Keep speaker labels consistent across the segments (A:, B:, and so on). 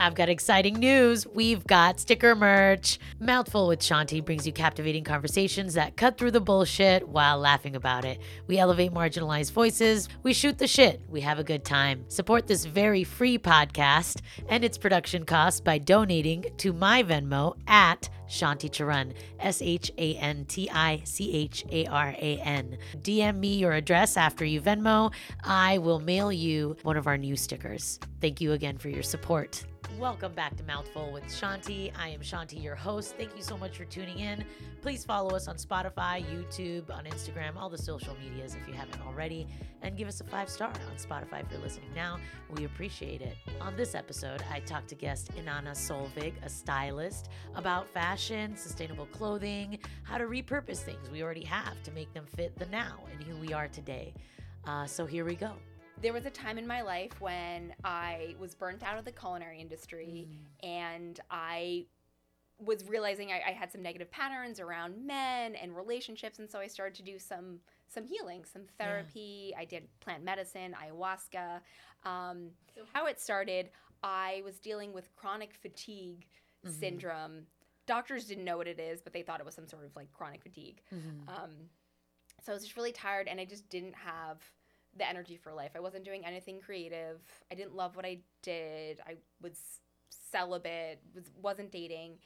A: I've got exciting news. We've got sticker merch. Mouthful with Shanti brings you captivating conversations that cut through the bullshit while laughing about it. We elevate marginalized voices. We shoot the shit. We have a good time. Support this very free podcast and its production costs by donating to my Venmo at Shanti Charan, S H A N T I C H A R A N. DM me your address after you Venmo. I will mail you one of our new stickers. Thank you again for your support. Welcome back to Mouthful with Shanti. I am Shanti, your host. Thank you so much for tuning in. Please follow us on Spotify, YouTube, on Instagram, all the social medias if you haven't already, and give us a five star on Spotify if you're listening now. We appreciate it. On this episode, I talked to guest Inanna Solveig, a stylist, about fashion, sustainable clothing, how to repurpose things we already have to make them fit the now and who we are today. Uh, so here we go
B: there was a time in my life when I was burnt out of the culinary industry mm. and I was realizing I, I, had some negative patterns around men and relationships and so I started to do some some healing, some therapy. Yeah. I did plant medicine, ayahuasca. Um, so how it started, I was dealing with chronic fatigue mm-hmm. syndrome. Doctors didn't know what it is, but they thought it was some sort of like chronic fatigue. Mm-hmm. Um, so I was just really tired and I just didn't have the energy for life. I wasn't doing anything creative. I didn't love what I did. I was celibate, was wasn't dating.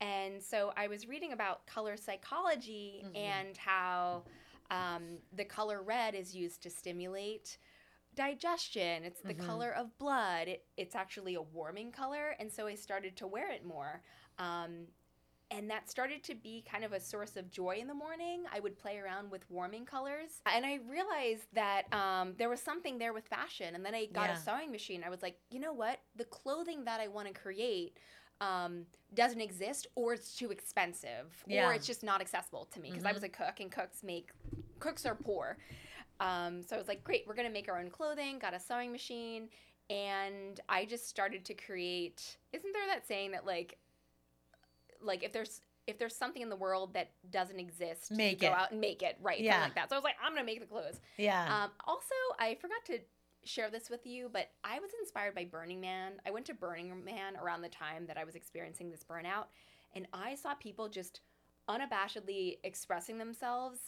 B: And so I was reading about color psychology mm-hmm. and how um, the color red is used to stimulate digestion. It's the mm-hmm. color of blood. It, it's actually a warming color. And so I started to wear it more. Um, and that started to be kind of a source of joy in the morning. I would play around with warming colors, and I realized that um, there was something there with fashion. And then I got yeah. a sewing machine. I was like, you know what? The clothing that I want to create um, doesn't exist, or it's too expensive, yeah. or it's just not accessible to me because mm-hmm. I was a cook, and cooks make cooks are poor. Um, so I was like, great, we're gonna make our own clothing. Got a sewing machine, and I just started to create. Isn't there that saying that like like if there's if there's something in the world that doesn't exist,
A: make
B: go
A: it.
B: out and make it, right? Yeah, like that. So I was like, I'm gonna make the clothes.
A: Yeah.
B: Um, also, I forgot to share this with you, but I was inspired by Burning Man. I went to Burning Man around the time that I was experiencing this burnout, and I saw people just unabashedly expressing themselves,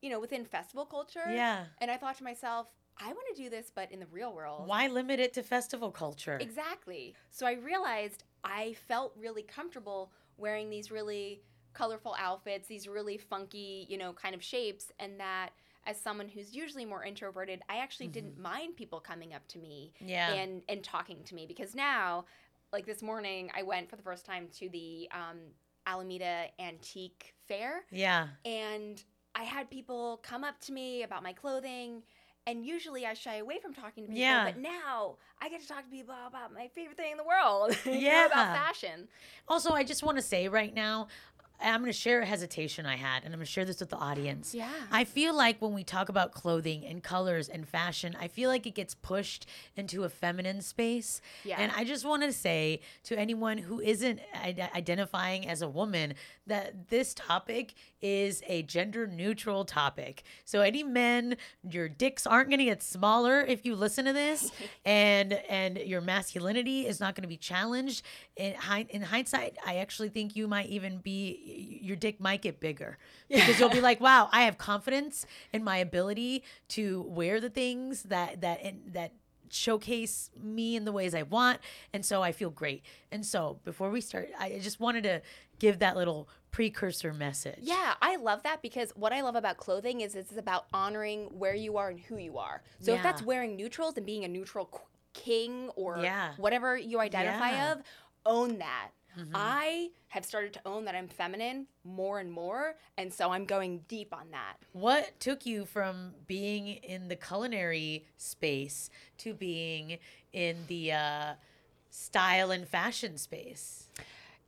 B: you know, within festival culture.
A: Yeah.
B: And I thought to myself, I want to do this, but in the real world.
A: Why limit it to festival culture?
B: Exactly. So I realized I felt really comfortable wearing these really colorful outfits, these really funky, you know, kind of shapes, and that as someone who's usually more introverted, I actually mm-hmm. didn't mind people coming up to me
A: yeah.
B: and and talking to me because now, like this morning, I went for the first time to the um, Alameda Antique Fair.
A: Yeah,
B: and I had people come up to me about my clothing and usually I shy away from talking to people. Yeah. But now I get to talk to people about my favorite thing in the world. yeah. about fashion.
A: Also, I just want to say right now, I'm going to share a hesitation I had, and I'm going to share this with the audience.
B: Yeah.
A: I feel like when we talk about clothing and colors and fashion, I feel like it gets pushed into a feminine space.
B: Yeah.
A: And I just want to say to anyone who isn't identifying as a woman that this topic is a gender neutral topic. So any men, your dicks aren't going to get smaller if you listen to this, and and your masculinity is not going to be challenged. In, in hindsight, I actually think you might even be your dick might get bigger because you'll be like, wow, I have confidence in my ability to wear the things that that that showcase me in the ways I want, and so I feel great. And so before we start, I just wanted to give that little precursor message.
B: Yeah, I love that because what I love about clothing is it's about honoring where you are and who you are. So yeah. if that's wearing neutrals and being a neutral king or
A: yeah.
B: whatever you identify yeah. of, own that Mm-hmm. I have started to own that I'm feminine more and more. And so I'm going deep on that.
A: What took you from being in the culinary space to being in the uh, style and fashion space?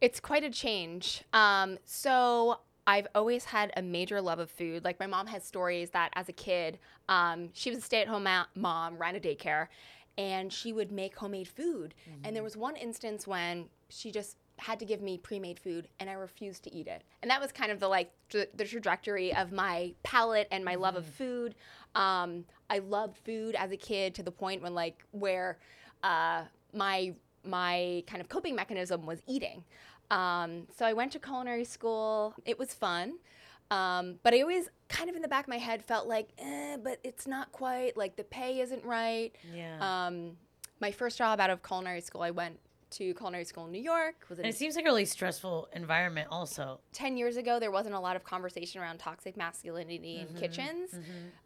B: It's quite a change. Um, so I've always had a major love of food. Like my mom has stories that as a kid, um, she was a stay at home ma- mom, ran a daycare, and she would make homemade food. Mm-hmm. And there was one instance when she just had to give me pre-made food and I refused to eat it. And that was kind of the like the trajectory of my palate and my love of mm-hmm. food. Um, I loved food as a kid to the point when like where uh, my my kind of coping mechanism was eating. Um, so I went to culinary school. It was fun. Um, but I always kind of in the back of my head felt like, eh, but it's not quite like the pay isn't right.
A: Yeah.
B: Um, my first job out of culinary school, I went to culinary school in New York. Was
A: and it seems like a really stressful environment, also.
B: 10 years ago, there wasn't a lot of conversation around toxic masculinity
A: Mm-hmm.
B: in kitchens.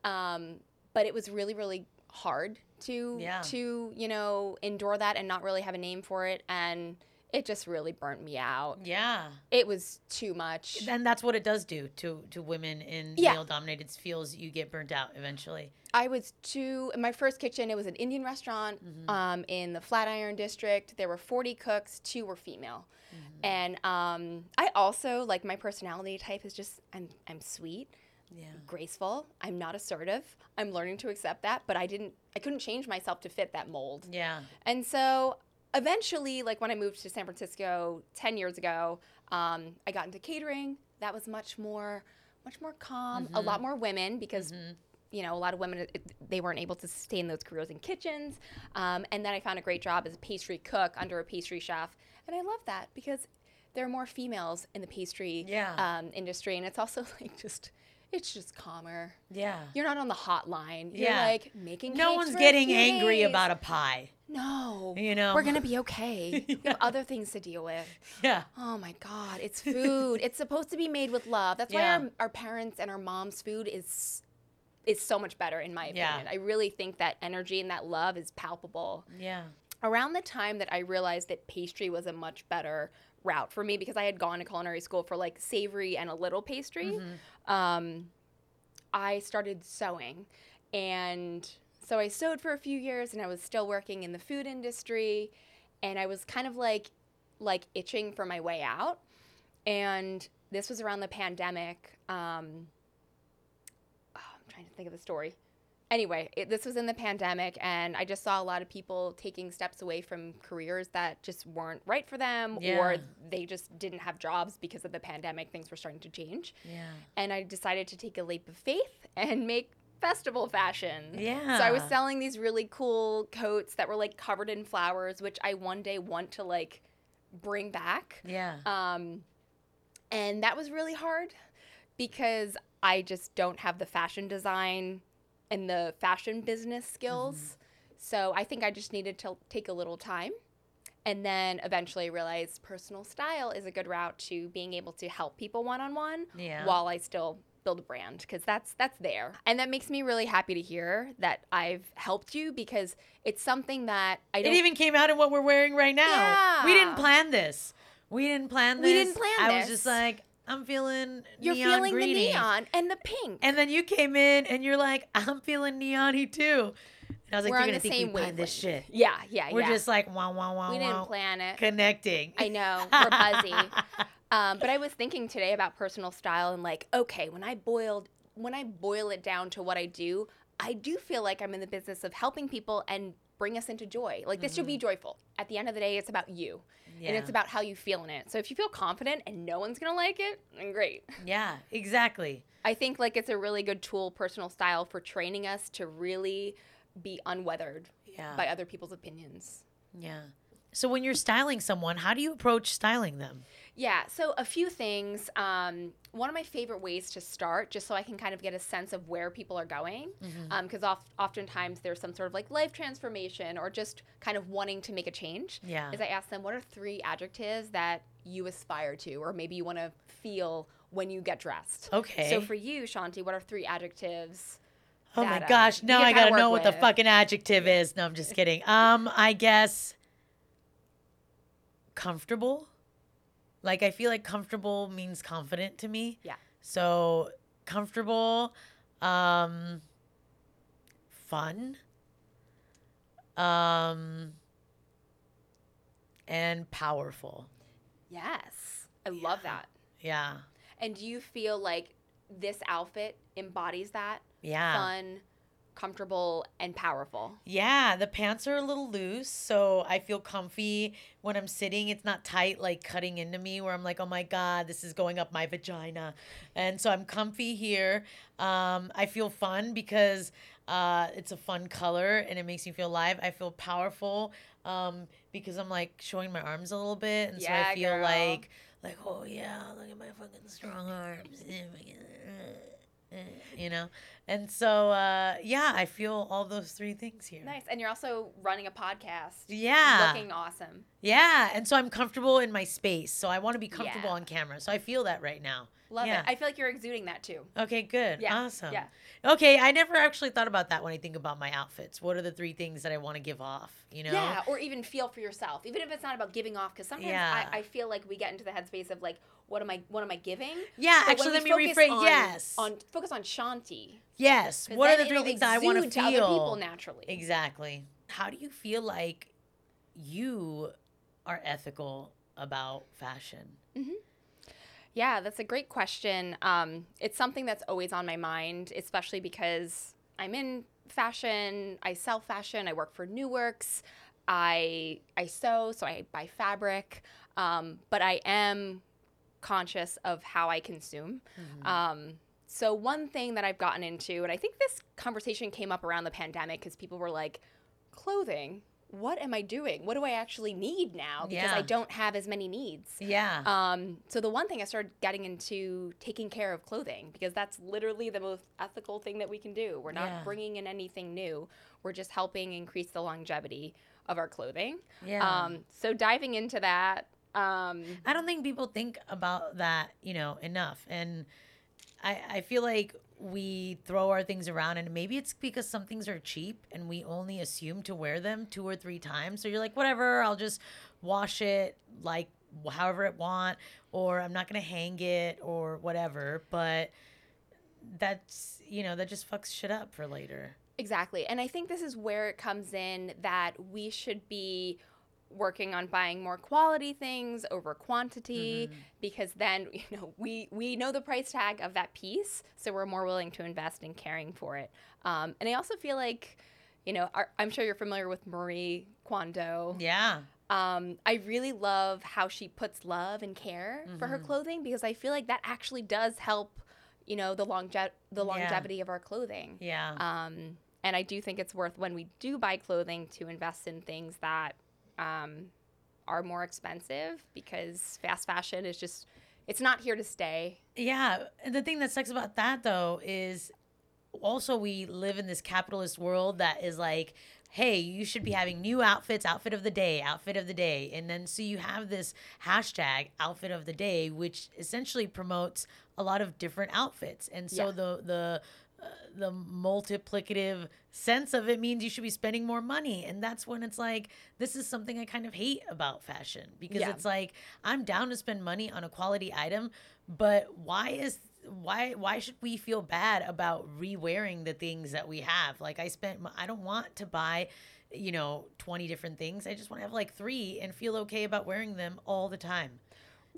B: Um, but it was really, really hard to,
A: Yeah.
B: to, you know, endure that and not really have a name for it. And it just really burnt me out.
A: Yeah.
B: It was too much.
A: And that's what it does do to to women in
B: Yeah.
A: male dominated fields. You get burnt out eventually.
B: I was too, in my first kitchen, it was an Indian restaurant
A: Mm-hmm.
B: um, in the Flatiron district. There were 40 cooks, two were female.
A: Mm-hmm.
B: And um, I also, like, my personality type is just, I'm, I'm sweet.
A: Yeah.
B: graceful. I'm not assertive. I'm learning to accept that, but I didn't I couldn't change myself to fit that mold.
A: Yeah.
B: And so eventually, like when I moved to San Francisco 10 years ago, um, I got into catering. That was much more much more calm, a lot more women because you know, a lot of women they weren't able to sustain those careers in kitchens. Um, and then I found a great job as a pastry cook under a pastry chef, and I love that because there are more females in the pastry
A: Yeah.
B: um, industry, and it's also like just it's just calmer.
A: Yeah.
B: You're not on the hotline. You're
A: Yeah.
B: like making.
A: No one's getting angry about a pie.
B: No.
A: You know?
B: We're gonna be okay. We have other things to deal with.
A: Yeah.
B: Oh my God, it's food. it's supposed to be made with love. That's
A: Yeah.
B: why our, our parents and our moms' food is is so much better in my
A: Yeah.
B: opinion. I really think that energy and that love is palpable.
A: Yeah.
B: Around the time that I realized that pastry was a much better route for me because I had gone to culinary school for like savory and a little pastry,
A: Mm-hmm.
B: um, I started sewing. And so I sewed for a few years and I was still working in the food industry and I was kind of like like itching for my way out. And this was around the pandemic. Um, oh, I'm trying to think of the story. Anyway, it, this was in the pandemic, and I just saw a lot of people taking steps away from careers that just weren't right for them,
A: Yeah.
B: or they just didn't have jobs because of the pandemic. Things were starting to change.
A: Yeah.
B: And I decided to take a leap of faith and make festival fashion.
A: Yeah.
B: So I was selling these really cool coats that were like covered in flowers, which I one day want to like bring back.
A: Yeah.
B: Um, and that was really hard because I just don't have the fashion design and the fashion business skills. Mm-hmm. So I think I just needed to take a little time. And then eventually realized personal style is a good route to being able to help people one on one while I still build a brand because that's that's there. And that makes me really happy to hear that I've helped you because it's something that I
A: It even came out in what we're wearing right now. Yeah. We didn't plan this. We didn't plan this.
B: We didn't plan
A: I was just like, I'm feeling
B: you're
A: neon
B: feeling
A: greeny.
B: the neon and the pink.
A: And then you came in and you're like, I'm feeling neony too. And I was like,
B: We're
A: you're
B: on
A: gonna
B: the
A: think
B: same
A: we planned this shit.
B: Yeah, yeah,
A: We're
B: yeah.
A: just like wow wow wow
B: we didn't plan it.
A: connecting.
B: I know we're buzzy. um, but I was thinking today about personal style and like, okay, when I boiled, when I boil it down to what I do, I do feel like I'm in the business of helping people and bring us into joy. Like this should be joyful. At the end of the day, it's about you, and it's about how you feel in it. So if you feel confident and no one's gonna like it, then great.
A: yeah, exactly.
B: I think like it's a really good tool, personal style, for training us to really be unweathered
A: Yeah.
B: by other people's opinions.
A: yeah. So when you're styling someone, how do you approach styling them?
B: Yeah, so a few things. Um, one of my favorite ways to start, just so I can kind of get a sense of where people are going, because oft- oftentimes there's some sort of like life transformation or just kind of wanting to make a change.
A: Yeah.
B: Is I ask them, what are three adjectives that you aspire to, or maybe you want to feel when you get dressed?
A: Okay.
B: So for you, Shanti, what are three adjectives?
A: Oh my
B: uh,
A: gosh, now I gotta know what the fucking adjective is. No, I'm just kidding. Um, I guess comfortable. Like I feel like comfortable means confident to me.
B: Yeah.
A: So comfortable, um, fun, um, and powerful.
B: Yes, I love that.
A: Yeah.
B: And do you feel like this outfit embodies that?
A: Yeah.
B: Fun, comfortable, and powerful.
A: Yeah, the pants are a little loose, so I feel comfy when I'm sitting. It's not tight, like cutting into me, where I'm like, oh my God, this is going up my vagina. And so I'm comfy here. Um, I feel fun because Uh, it's a fun color and it makes me feel alive. I feel powerful um, because I'm like showing my arms a little bit, and so I feel
B: girl.
A: like like oh yeah, look at my fucking strong arms, you know. And so uh, yeah, I feel all those three things here.
B: Nice. And you're also running a podcast.
A: Yeah.
B: Looking awesome.
A: Yeah, and so I'm comfortable in my space. So I want to be comfortable
B: Yeah.
A: on camera. So I feel that right now.
B: Love
A: Yeah.
B: it. I feel like you're exuding that too.
A: Okay, good.
B: Yeah,
A: Awesome.
B: yeah.
A: Okay, I never actually thought about that when I think about my outfits. What are the three things that I want to give off? You know?
B: Yeah, or even feel for yourself, even if it's not about giving off. Because sometimes
A: Yeah.
B: I, I feel like we get into the headspace of like, what am I? What am I giving?
A: Yeah,
B: But
A: actually, let me rephrase.
B: on-
A: yes.
B: On focus on Shanti.
A: Yes. What are the three things that I want to feel?
B: to other people naturally.
A: Exactly. How do you feel like you are ethical about fashion?
B: Yeah, that's a great question. Um, it's something that's always on my mind, especially because I'm in fashion. I sell fashion. I work for New Works. I I sew, so I buy fabric. Um, but I am conscious of how I consume. Um, so one thing that I've gotten into, and I think this conversation came up around the pandemic because people were like, clothing. What am I doing? What do I actually need now? Because I don't have as many needs.
A: Yeah.
B: Um, so the one thing I started getting into taking care of clothing because that's literally the most ethical thing that we can do. We're not
A: Yeah.
B: bringing in anything new. We're just helping increase the longevity of our clothing.
A: yeah.
B: Um, so diving into that, um,
A: I don't think people think about that, you know, enough. And I, I feel like we throw our things around, and maybe it's because some things are cheap and we only assume to wear them two or three times. So you're like, whatever, I'll just wash it like however it want, or I'm not to hang it or whatever. But that's, you know, that just fucks shit up for later.
B: Exactly. And I think this is where it comes in that we should be working on buying more quality things over quantity because then you know we we know the price tag of that piece so we're more willing to invest in caring for it um, and i also feel like you know our, i'm sure you're familiar with marie kondo
A: Yeah.
B: um, i really love how she puts love and care for
A: Mm-hmm.
B: her clothing because i feel like that actually does help you know the longe- the longevity of our clothing
A: Yeah.
B: um, and I do think it's worth when we do buy clothing to invest in things that um, are more expensive because fast fashion is just it's not here to stay.
A: Yeah, and the thing that sucks about that though is also we live in this capitalist world that is like, hey, you should be having new outfits, outfit of the day, outfit of the day, and then so you have this hashtag outfit of the day, which essentially promotes a lot of different outfits, and so
B: Yeah.
A: the the uh, the multiplicative sense of it means you should be spending more money. And that's when it's like this is something i kind of hate about fashion because
B: Yeah.
A: it's like i'm down to spend money on a quality item but why is why why should we feel bad about re-wearing the things that we have? Like i spent i don't want to buy you know 20 different things. I just want to have like three and feel okay about wearing them all the time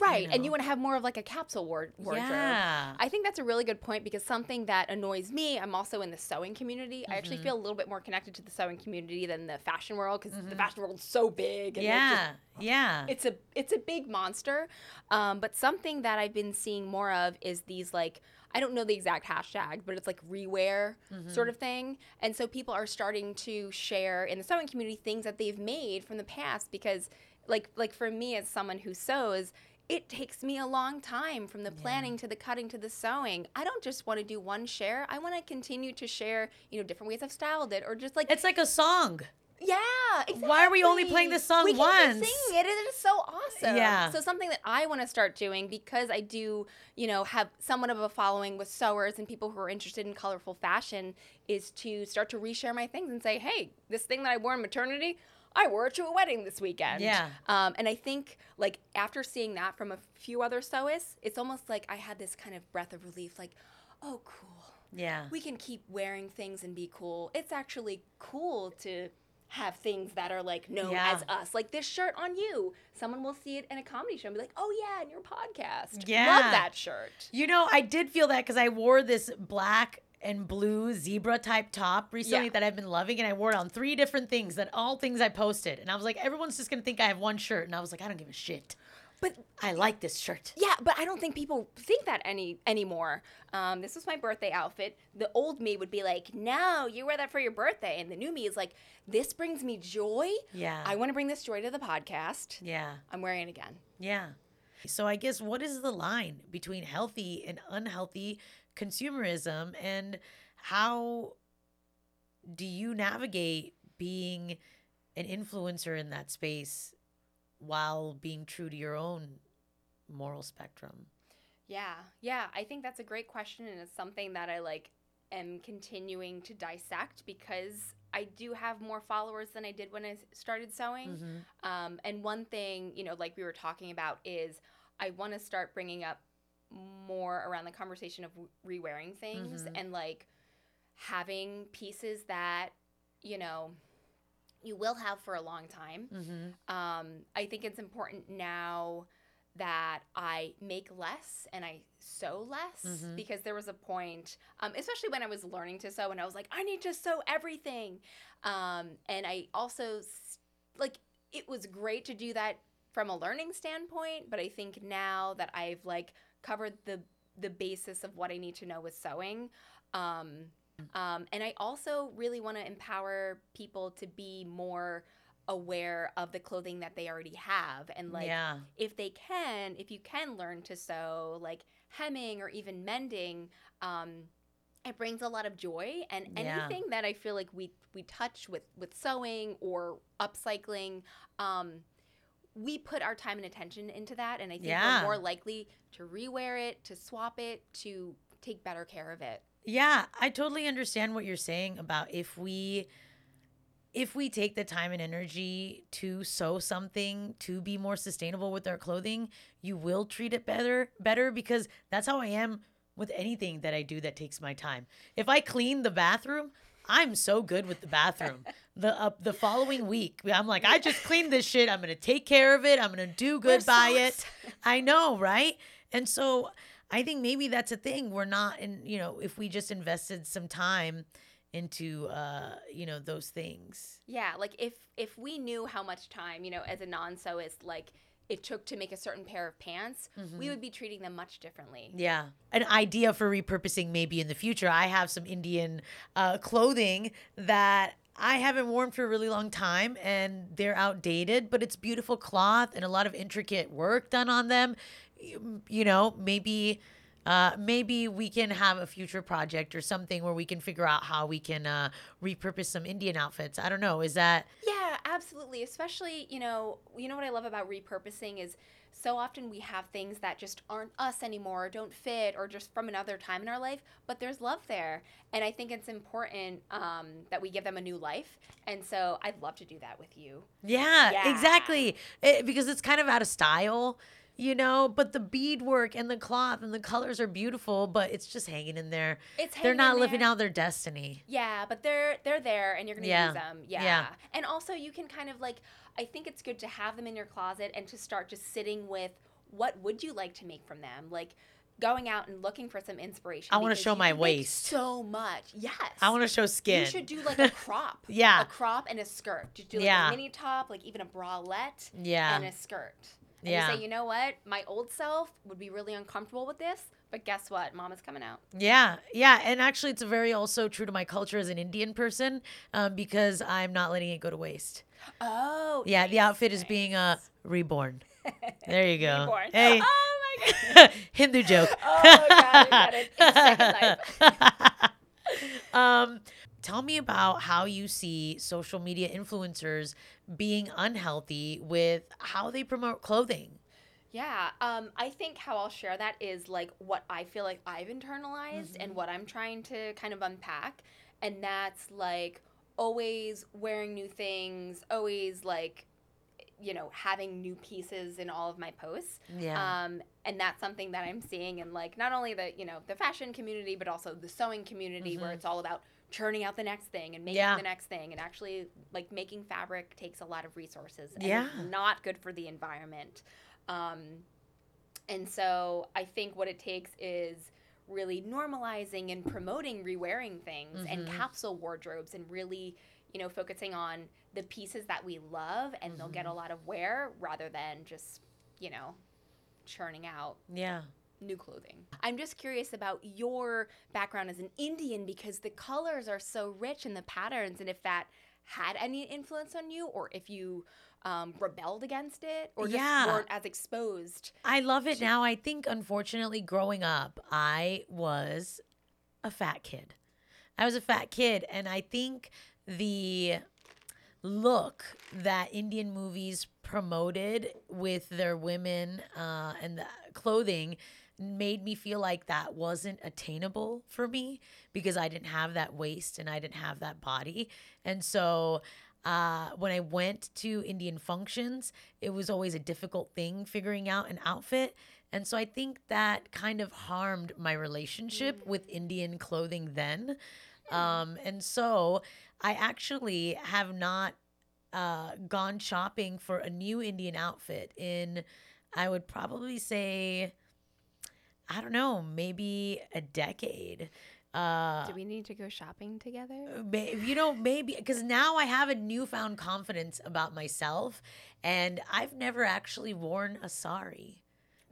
B: Right. And
A: know.
B: you want to have more of like a capsule ward- wardrobe.
A: yeah
B: I think that's a really good point because something that annoys me, I'm also in the sewing community. I actually
A: Mm-hmm.
B: feel a little bit more connected to the sewing community than the fashion world because the fashion world's so big. And it's just
A: yeah yeah
B: it's a it's a big monster um, but something that i've been seeing more of is these like i don't know the exact hashtag but it's like rewear sort of thing and so people are starting to share in the sewing community things that they've made from the past because like like for me as someone who sews it takes me a long time from the planning to the cutting to the sewing. I don't just want to do one share. I want to continue to share, you know, different ways I've styled it or just like
A: it's like a song
B: yeah, exactly.
A: Why are we only playing this song
B: once? we
A: once?
B: Just sing it. It is so awesome.
A: Yeah.
B: So something that I want to start doing because I do, you know, have somewhat of a following with sewers and people who are interested in colorful fashion is to start to reshare my things and say, hey, this thing that I wore in maternity. I wore it to a wedding this weekend.
A: Yeah.
B: Um, and I think, like, after seeing that from a few other sewists, it's almost like I had this kind of breath of relief like, oh, cool
A: yeah
B: we can keep wearing things and be cool. It's actually cool to have things that are like known
A: Yeah.
B: as us. Like this shirt on you. Someone will see it in a comedy show and be like, "Oh yeah, in your podcast."
A: Yeah.
B: Love that shirt.
A: You know, I did feel that because I wore this black and blue zebra type top recently
B: Yeah.
A: that I've been loving, and I wore it on three different things that all things I posted, and I was like, everyone's just gonna think I have one shirt, and I was like, I don't give a shit.
B: But
A: I like this shirt.
B: yeah, but I don't think people think that any anymore. Um, this was my birthday outfit. The old me would be like, "No, you wear that for your birthday," and the new me is like, "This brings me joy.
A: Yeah.
B: I want to bring this joy to the podcast.
A: yeah.
B: I'm wearing it again."
A: Yeah. So I guess what is the line between healthy and unhealthy consumerism and how do you navigate being an influencer in that space while being true to your own moral spectrum?
B: Yeah, yeah. I think that's a great question, and it's something that I like am continuing to dissect because I do have more followers than I did when I started sewing.
A: Mhm.
B: Um, and one thing, you know, like we were talking about, is I want to start bringing up more around the conversation of re-wearing things
A: Mhm.
B: and like having pieces that, you know, you will have for a long time.
A: Mhm.
B: Um, I think it's important now that I make less and I sew less
A: Mhm.
B: because there was a point, um, especially when I was learning to sew, and I was like, I need to sew everything. Um, and I also, like, it was great to do that from a learning standpoint, but I think now that I've like covered the the basis of what I need to know with sewing, um, um, and I also really want to empower people to be more aware of the clothing that they already have and like
A: yeah.
B: if they can if you can learn to sew like hemming or even mending um it brings a lot of joy and
A: Yeah.
B: anything that i feel like we we touch with with sewing or upcycling um we put our time and attention into that and i think
A: Yeah.
B: we're more likely to rewear it to swap it to take better care of it
A: Yeah, I totally understand what you're saying about if we if we take the time and energy to sew something to be more sustainable with our clothing, you will treat it better better because that's how I am with anything that I do that takes my time. If I clean the bathroom, I'm so good with the bathroom. the uh, the following week, I'm like, I just cleaned this shit. I'm gonna take care of it. I'm gonna do good
B: Wear
A: by it.
B: socks.
A: I know, right? And so I think maybe that's a thing. We're not in, you know, if we just invested some time into uh, you know, those things.
B: Yeah, like if if we knew how much time, you know, as a non-sewist, like it took to make a certain pair of pants, we would be treating them much differently.
A: Yeah. An idea for repurposing maybe in the future. I have some Indian uh, clothing that I haven't worn for a really long time and they're outdated, but it's beautiful cloth and a lot of intricate work done on them. You, you know, maybe uh, maybe we can have a future project or something where we can figure out how we can uh, repurpose some Indian outfits. I don't know. Is that
B: Yeah, absolutely. Especially, you know, you know what I love about repurposing is so often we have things that just aren't us anymore, or don't fit, or just from another time in our life, but there's love there. And I think it's important um, that we give them a new life. And so I'd love to do that with you.
A: Yeah,
B: Yeah.
A: exactly. It- because it's kind of out of style, you know, but the beadwork and the cloth and the colors are beautiful, but it's just hanging in there.
B: It's
A: They're not
B: in
A: living out their destiny.
B: Yeah, but they're they're there and you're gonna
A: Yeah.
B: use them. Yeah.
A: Yeah.
B: And also you can kind of like I think it's good to have them in your closet and to start just sitting with what would you like to make from them? Like going out and looking for some inspiration.
A: I wanna show
B: you
A: my waist.
B: So much. Yes.
A: I want to show skin.
B: You should do like a crop.
A: Yeah.
B: A crop and a skirt. Just do like
A: Yeah.
B: a mini top, like even a bralette
A: yeah.
B: and a skirt. And
A: Yeah.
B: you say, you know what? My old self would be really uncomfortable with this, but guess what? Mama's coming out.
A: Yeah, yeah, and actually, it's very also true to my culture as an Indian person, um, because I'm not letting it go to waste.
B: Oh.
A: Yeah, the
B: nice,
A: outfit is being uh reborn. There you go.
B: Reborn.
A: Hey,
B: Oh my god.
A: Hindu joke.
B: Oh, it, got it. It's Second
A: um, tell me about how you see social media influencers being unhealthy with how they promote clothing.
B: Yeah, um, I think how I'll share that is like what I feel like I've internalized and what I'm trying to kind of unpack. And that's like always wearing new things, always like, you know, having new pieces in all of my posts.
A: Yeah.
B: Um, and that's something that I'm seeing in like not only the, you know, the fashion community, but also the sewing community where
A: Mhm.
B: it's all about churning out the next thing and making
A: Yeah.
B: the next thing. And actually like making fabric takes a lot of resources and
A: Yeah.
B: not good for the environment. Um, and so I think what it takes is really normalizing and promoting re-wearing things and
A: Mhm.
B: capsule wardrobes and really, you know, focusing on the pieces that we love and they'll get a lot of wear rather than just, you know, churning out
A: Yeah.
B: New clothing. I'm just curious about your background as an Indian because the colors are so rich and the patterns, and if that had any influence on you, or if you um, rebelled against it, or just
A: Yeah.
B: weren't as exposed.
A: I love it now. I think, unfortunately, growing up, I was a fat kid. I was a fat kid. And I think the look that Indian movies promoted with their women uh, and the clothing made me feel like that wasn't attainable for me because I didn't have that waist and I didn't have that body. And so uh, when I went to Indian functions, it was always a difficult thing figuring out an outfit. And so I think that kind of harmed my relationship with Indian clothing then. Um, and so I actually have not uh, gone shopping for a new Indian outfit in, I would probably say, I don't know, maybe a decade. Uh,
B: Do we need to go shopping together?
A: you know maybe because now i have a newfound confidence about myself and i've never actually worn a sari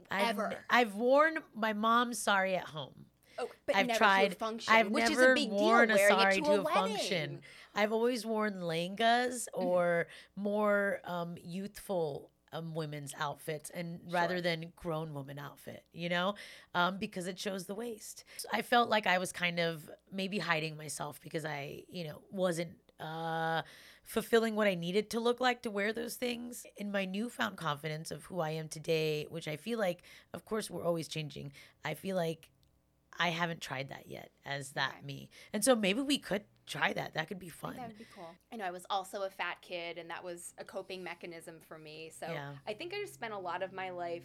A: I've,
B: Ever.
A: I've worn my mom's sari at home
B: Oh, but
A: i've
B: never
A: tried
B: to a function,
A: i've
B: which
A: never
B: is a big
A: worn
B: deal.
A: a sari to,
B: to,
A: a, function i've always worn langas or more um, youthful um, women's outfits and rather
B: Sure.
A: than grown woman outfit you know um, because it shows the waist So i felt like i was kind of maybe hiding myself because i you know wasn't uh, fulfilling what i needed to look like to wear those things in my newfound confidence of who i am today which i feel like of course we're always changing i feel like I haven't tried that yet as that me. And so maybe we could try that. That could be fun.
B: that would be cool. I know I was also a fat kid, and that was a coping mechanism for me. So
A: Yeah.
B: I think I just spent a lot of my life,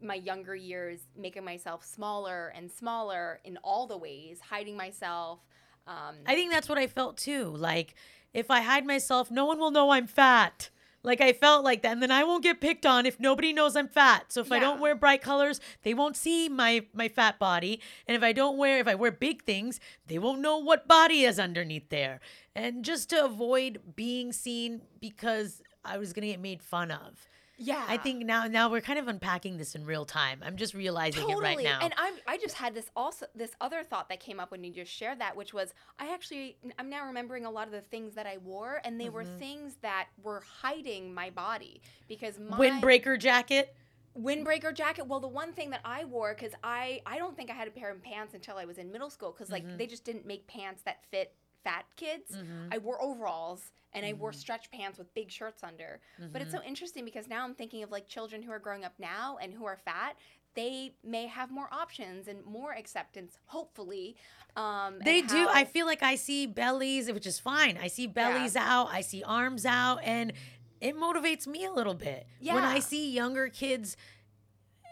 B: my younger years, making myself smaller and smaller in all the ways, hiding myself. Um,
A: I think that's what I felt too. Like if I hide myself, no one will know I'm fat. Like I felt like that, and then I won't get picked on if nobody knows I'm fat. So if I don't wear bright colors, they won't see my my fat body. And if I don't wear, if I wear big things, they won't know what body is underneath there. And just to avoid being seen because I was gonna get made fun of.
B: Yeah,
A: I think now now we're kind of unpacking this in real time. I'm just realizing it right now.
B: And I I just had this also this other thought that came up when you just shared that, which was I actually I'm now remembering a lot of the things that I wore, and they were
A: Mm-hmm.
B: things that were hiding my body because my
A: Windbreaker jacket.
B: windbreaker jacket. Well, the one thing that I wore because I I don't think I had a pair of pants until I was in middle school because
A: Mm-hmm.
B: like they just didn't make pants that fit fat kids. I wore overalls and I
A: Mm-hmm.
B: wore stretch pants with big shirts under. But it's so interesting because now I'm thinking of like children who are growing up now and who are fat. They may have more options and more acceptance, hopefully. Um,
A: They do.
B: how-
A: I feel like I see bellies, which is fine. I see bellies out, I see arms out, and it motivates me a little bit. When I see younger kids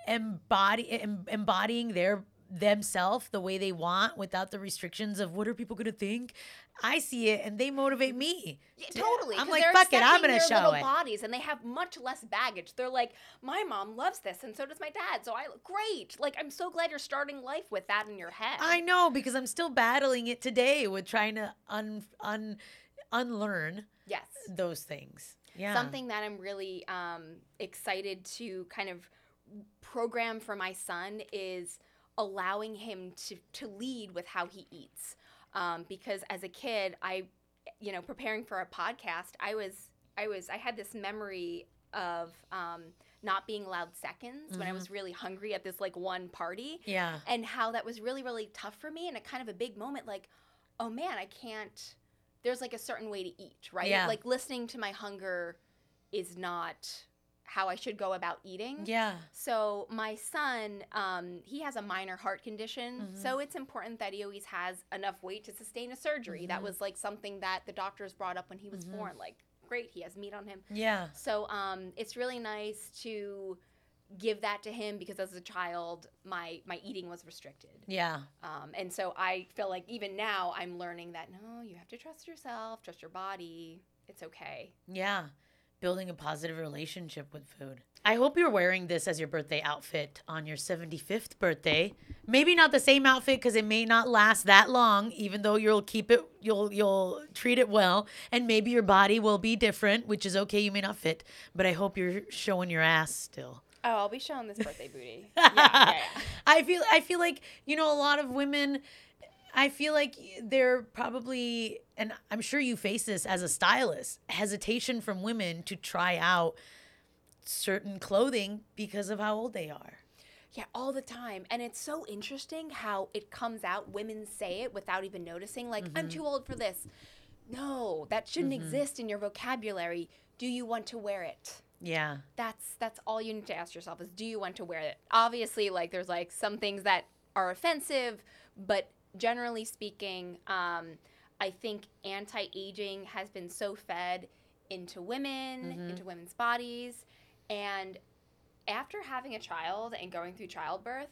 A: embody em- embodying their themselves the way they want without the restrictions of what are people going to think, I see it and they motivate me.
B: Yeah,
A: to-
B: totally.
A: I'm like, fuck it, I'm going to show
B: little
A: it.
B: bodies, and they have much less baggage. They're like, my mom loves this, and so does my dad. So I great. Like, I'm so glad you're starting life with that in your head.
A: I know because I'm still battling it today with trying to un un unlearn
B: yes.
A: those things. Yeah.
B: Something that I'm really um, excited to kind of program for my son is allowing him to, to lead with how he eats. Um, because as a kid, I, you know, preparing for a podcast, I was, I was, I had this memory of um, not being allowed seconds when I was really hungry at this like one party
A: Yeah.
B: and how that was really really tough for me and a kind of a big moment like oh man i can't there's like a certain way to eat right
A: Yeah.
B: like listening to my hunger is not how i should go about eating
A: Yeah.
B: so my son um, he has a minor heart condition
A: Mm-hmm.
B: so it's important that he always has enough weight to sustain a surgery
A: Mm-hmm.
B: that was like something that the doctors brought up when he was born like great he has meat on him
A: Yeah.
B: so um, it's really nice to give that to him because as a child, my my eating was restricted.
A: Yeah.
B: Um, and so I feel like even now I'm learning that no, you have to trust yourself, trust your body. It's okay.
A: Yeah. Building a positive relationship with food. I hope you're wearing this as your birthday outfit on your 75th birthday. Maybe not the same outfit cuz it may not last that long even though you'll keep it you'll you'll treat it well and maybe your body will be different, which is okay, you may not fit, but I hope you're showing your ass still.
B: Oh, I'll be showing this birthday booty. Yeah, yeah, yeah.
A: I feel I feel like you know a lot of women. I feel like they're probably, and I'm sure you face this as a stylist, hesitation from women to try out certain clothing because of how old they are.
B: Yeah, all the time. And it's so interesting how it comes out. Women say it without even noticing, like, I'm mm-hmm. too old for this. No, that shouldn't mm-hmm. exist in your vocabulary. Do you want to wear it?
A: Yeah.
B: That's that's all you need to ask yourself is do you want to wear it? Obviously, like there's like some things that are offensive, but generally speaking, um, I think anti-aging has been so fed into women, into women's bodies, and after having a child and going through childbirth,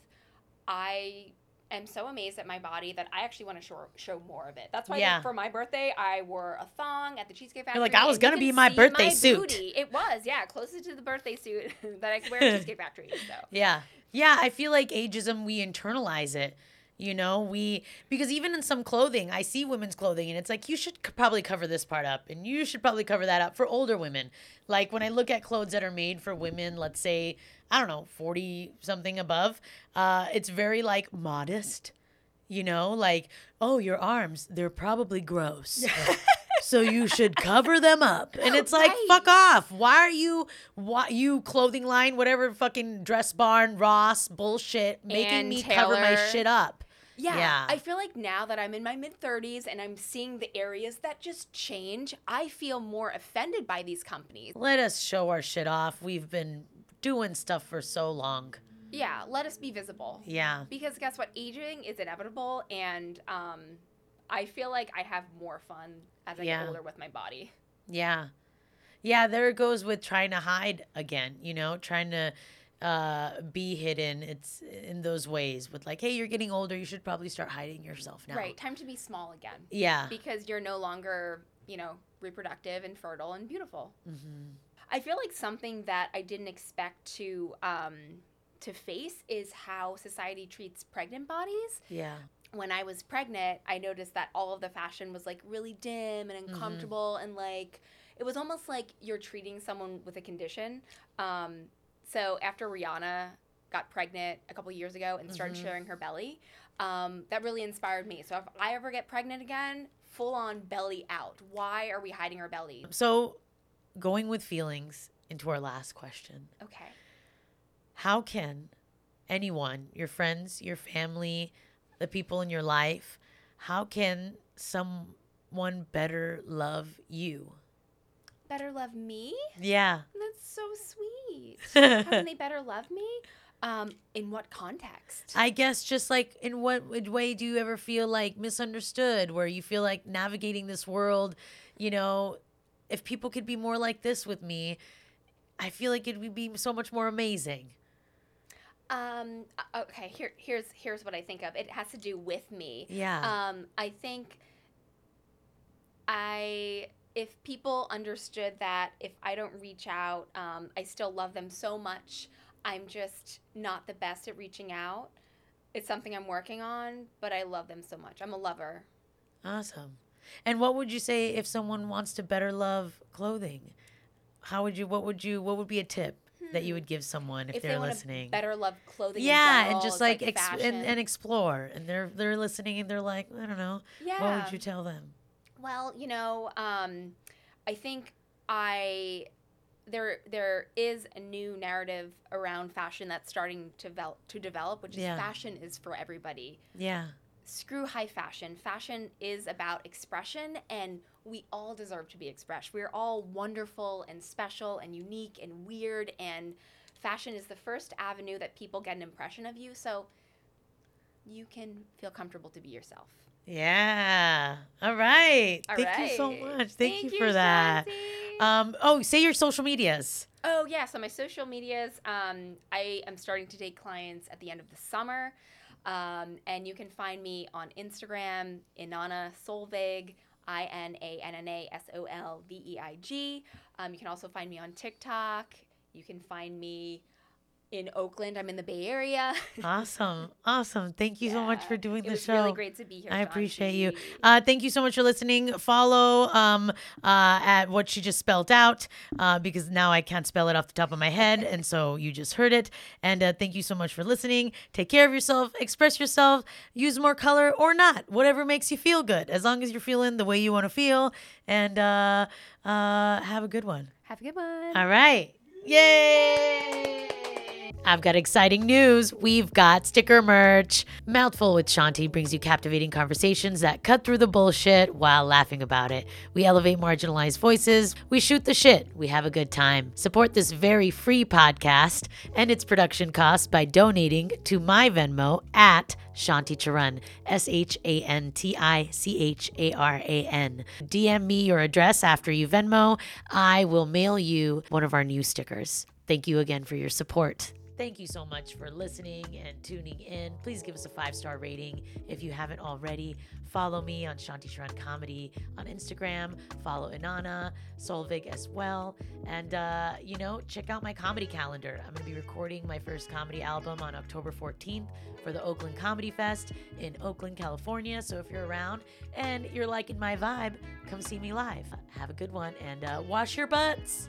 B: I am so amazed at my body that I actually want to show, show more of it. That's why
A: Yeah.
B: for my birthday I wore a thong at the Cheesecake Factory.
A: like, "I was gonna be my birthday suit."
B: booty. It was, yeah, closest to the birthday suit that I could wear at Cheesecake Factory. So
A: Yeah. Yeah, I feel like ageism we internalize it. You know, we because even in some clothing, I see women's clothing and it's like you should probably cover this part up and you should probably cover that up for older women. Like when I look at clothes that are made for women, let's say, I don't know, 40 something above, uh it's very like modest. You know, like, oh, your arms, they're probably gross. so you should cover them up. And it's like,
B: Right.
A: fuck off. Why are you why you clothing line, whatever fucking dress barn, Ross, bullshit, making me cover my shit up.
B: Yeah,
A: Yeah.
B: I feel like now that I'm in my mid 30s and I'm seeing the areas that just change, I feel more offended by these companies.
A: Let us show our shit off. We've been doing stuff for so long.
B: Yeah, let us be visible.
A: Yeah.
B: Because guess what? Aging is inevitable, and um, I feel like I have more fun as I
A: Yeah.
B: get older with my body.
A: Yeah. Yeah, there it goes with trying to hide again, you know, trying to uh be hidden. It's in those ways with like, hey, you're getting older, you should probably start hiding yourself now.
B: Right, time to be small again.
A: Yeah.
B: Because you're no longer, you know, reproductive and fertile and beautiful.
A: hmm
B: I feel like something that I didn't expect to um, to face is how society treats pregnant bodies.
A: Yeah.
B: When I was pregnant, I noticed that all of the fashion was like really dim and uncomfortable, and like it was almost like you're treating someone with a condition. Um, so after Rihanna got pregnant a couple years ago and started
A: Mhm.
B: showing her belly, um, that really inspired me. So if I ever get pregnant again, full on belly out. Why are we hiding our belly?
A: So, going with feelings into our last question.
B: Okay.
A: How can anyone, your friends, your family, the people in your life, how can someone better love you?
B: Better love me?
A: Yeah.
B: That's so sweet. How can they better love me? Um, in what context?
A: I guess just like in what way do you ever feel like misunderstood where you feel like navigating this world, you know, if people could be more like this with me, I feel like it would be so much more amazing.
B: um, okay, here, here's here's what I think of. It has to do with me.
A: Yeah.
B: Um, I think I if people understood that if I don't reach out, um, I still love them so much. I'm just not the best at reaching out. It's something I'm working on, but I love them so much. I'm a lover.
A: Awesome. And what would you say if someone wants to better love clothing? How would you what would you what would be a tip that you would give someone if,
B: if
A: they're
B: they
A: listening?
B: better love clothing, in
A: yeah,
B: general,
A: and just like, ex- and, and explore and they're they're listening and they're like, I don't know.
B: yeah.
A: What would you tell them?
B: Well, you know, um, I think I there there is a new narrative around fashion that's starting to develop, to develop, which is
A: Yeah.
B: fashion is for everybody.
A: Yeah.
B: Screw high fashion. Fashion is about expression, and we all deserve to be expressed. We're all wonderful and special and unique and weird, and fashion is the first avenue that people get an impression of you. So you can feel comfortable to be yourself.
A: Yeah. All right.
B: All
A: Thank you so much. Thank, you for that. Um, oh, say your social medias.
B: Oh yeah, so my social medias. Um, I am starting to take clients at the end of the summer, um, and you can find me on Instagram, Inanna Solveig, I N A N N A S O L V E I G. Um, you can also find me on TikTok. You can find me in Oakland. I'm in the Bay Area.
A: awesome. Awesome. Thank you so much for doing
B: it
A: the
B: was
A: show.
B: really great to be here.
A: I appreciate you. Uh, thank you so much for listening. Follow um, uh, at what she just spelled out uh, because now I can't spell it off the top of my head. and so you just heard it. And uh, thank you so much for listening. Take care of yourself, express yourself, use more color or not, whatever makes you feel good, as long as you're feeling the way you want to feel. And uh, uh, have a good one.
B: Have a good one.
A: All right. Yay! I've got exciting news. We've got sticker merch. Mouthful with Shanti brings you captivating conversations that cut through the bullshit while laughing about it. We elevate marginalized voices. We shoot the shit. We have a good time. Support this very free podcast and its production costs by donating to my Venmo at Shanti Charan, S H A N T I C H A R A N. DM me your address after you Venmo. I will mail you one of our new stickers. Thank you again for your support. Thank you so much for listening and tuning in. Please give us a five star rating if you haven't already. Follow me on Shanti Charan Comedy on Instagram. Follow Inanna Solveig as well. And, uh, you know, check out my comedy calendar. I'm going to be recording my first comedy album on October 14th for the Oakland Comedy Fest in Oakland, California. So if you're around and you're liking my vibe, come see me live. Have a good one and uh, wash your butts.